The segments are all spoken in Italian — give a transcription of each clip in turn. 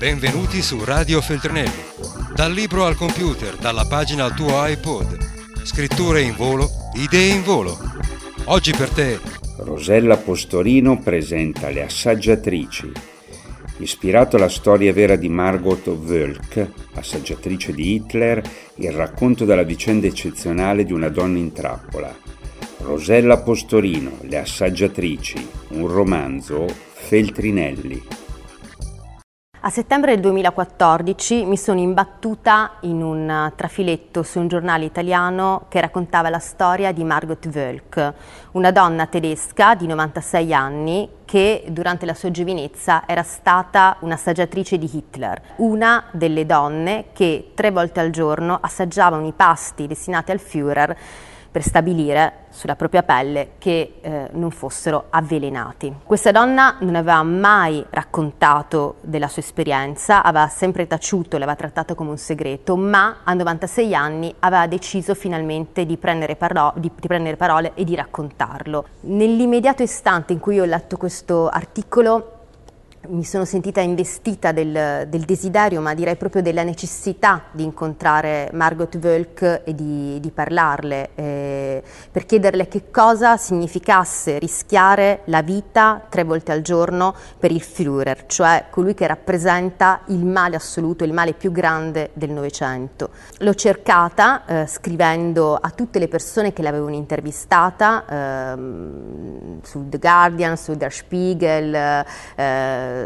Benvenuti su Radio Feltrinelli. Dal libro al computer, dalla pagina al tuo iPod. Scritture in volo, idee in volo. Oggi per te. Rosella Postorino presenta Le Assaggiatrici. Ispirato alla storia vera di Margot Wölk, assaggiatrice di Hitler, il racconto della vicenda eccezionale di una donna in trappola. Rosella Postorino, Le Assaggiatrici, un romanzo Feltrinelli. A settembre del 2014 mi sono imbattuta in un trafiletto su un giornale italiano che raccontava la storia di Margot Wölk, una donna tedesca di 96 anni che durante la sua giovinezza era stata un'assaggiatrice di Hitler, una delle donne che tre volte al giorno assaggiavano i pasti destinati al Führer per stabilire sulla propria pelle che eh, non fossero avvelenati. Questa donna non aveva mai raccontato della sua esperienza, aveva sempre taciuto, l'aveva trattato come un segreto, ma a 96 anni aveva deciso finalmente di prendere, paro- di, di prendere parole e di raccontarlo. Nell'immediato istante in cui ho letto questo articolo mi sono sentita investita del, del, desiderio, ma direi proprio della necessità di incontrare Margot Wölk e di, di parlarle, eh, per chiederle che cosa significasse rischiare la vita tre volte al giorno per il Führer, cioè colui che rappresenta il male assoluto, il male più grande del Novecento. L'ho cercata eh, scrivendo a tutte le persone che l'avevano intervistata, eh, su The Guardian, su Der Spiegel,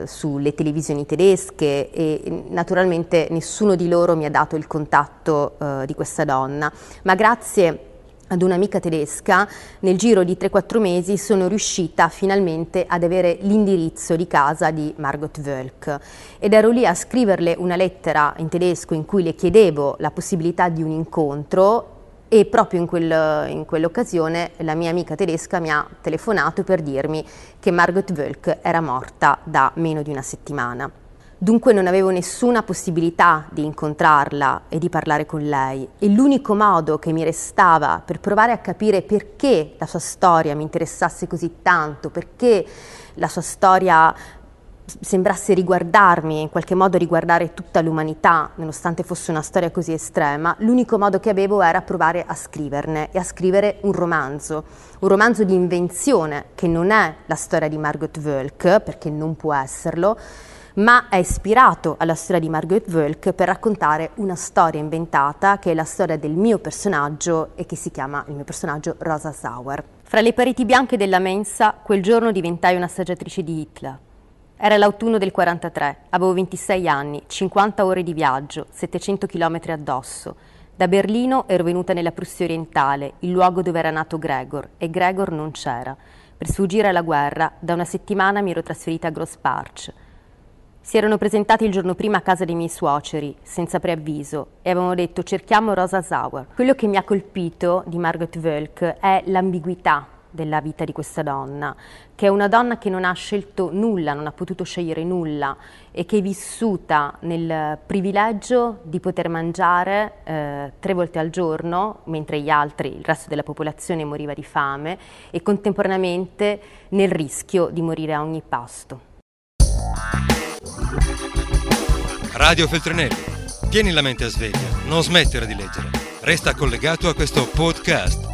eh, sulle televisioni tedesche e naturalmente nessuno di loro mi ha dato il contatto eh, di questa donna, ma grazie ad un'amica tedesca, nel giro di 3-4 mesi sono riuscita finalmente ad avere l'indirizzo di casa di Margot Wölk ed ero lì a scriverle una lettera in tedesco in cui le chiedevo la possibilità di un incontro e proprio in, quel, in, quell'occasione la mia amica tedesca mi ha telefonato per dirmi che Margot Wölk era morta da meno di una settimana. Dunque non avevo nessuna possibilità di incontrarla e di parlare con lei e l'unico modo che mi restava per provare a capire perché la sua storia mi interessasse così tanto, perché la sua storia sembrasse riguardarmi, in qualche modo riguardare tutta l'umanità, nonostante fosse una storia così estrema, l'unico modo che avevo era provare a scriverne e a scrivere un romanzo, un romanzo di invenzione che non è la storia di Margot Wölk, perché non può esserlo, ma è ispirato alla storia di Margot Wölk per raccontare una storia inventata che è la storia del mio personaggio e che si chiama il mio personaggio Rosa Sauer. Fra le pareti bianche della mensa, quel giorno diventai un'assaggiatrice di Hitler. Era l'autunno del 43, avevo 26 anni, 50 ore di viaggio, 700 km addosso. Da Berlino ero venuta nella Prussia orientale, il luogo dove era nato Gregor, e Gregor non c'era. Per sfuggire alla guerra, da una settimana mi ero trasferita a Grossparch. Si erano presentati il giorno prima a casa dei miei suoceri, senza preavviso, e avevano detto cerchiamo Rosa Sauer. Quello che mi ha colpito di Margot Wölk è l'ambiguità della vita di questa donna, che è una donna che non ha scelto nulla, non ha potuto scegliere nulla e che è vissuta nel privilegio di poter mangiare eh, tre volte al giorno, mentre gli altri, il resto della popolazione moriva di fame e contemporaneamente nel rischio di morire a ogni pasto. Radio Feltrinelli, tieni la mente a sveglia, non smettere di leggere. Resta collegato a questo podcast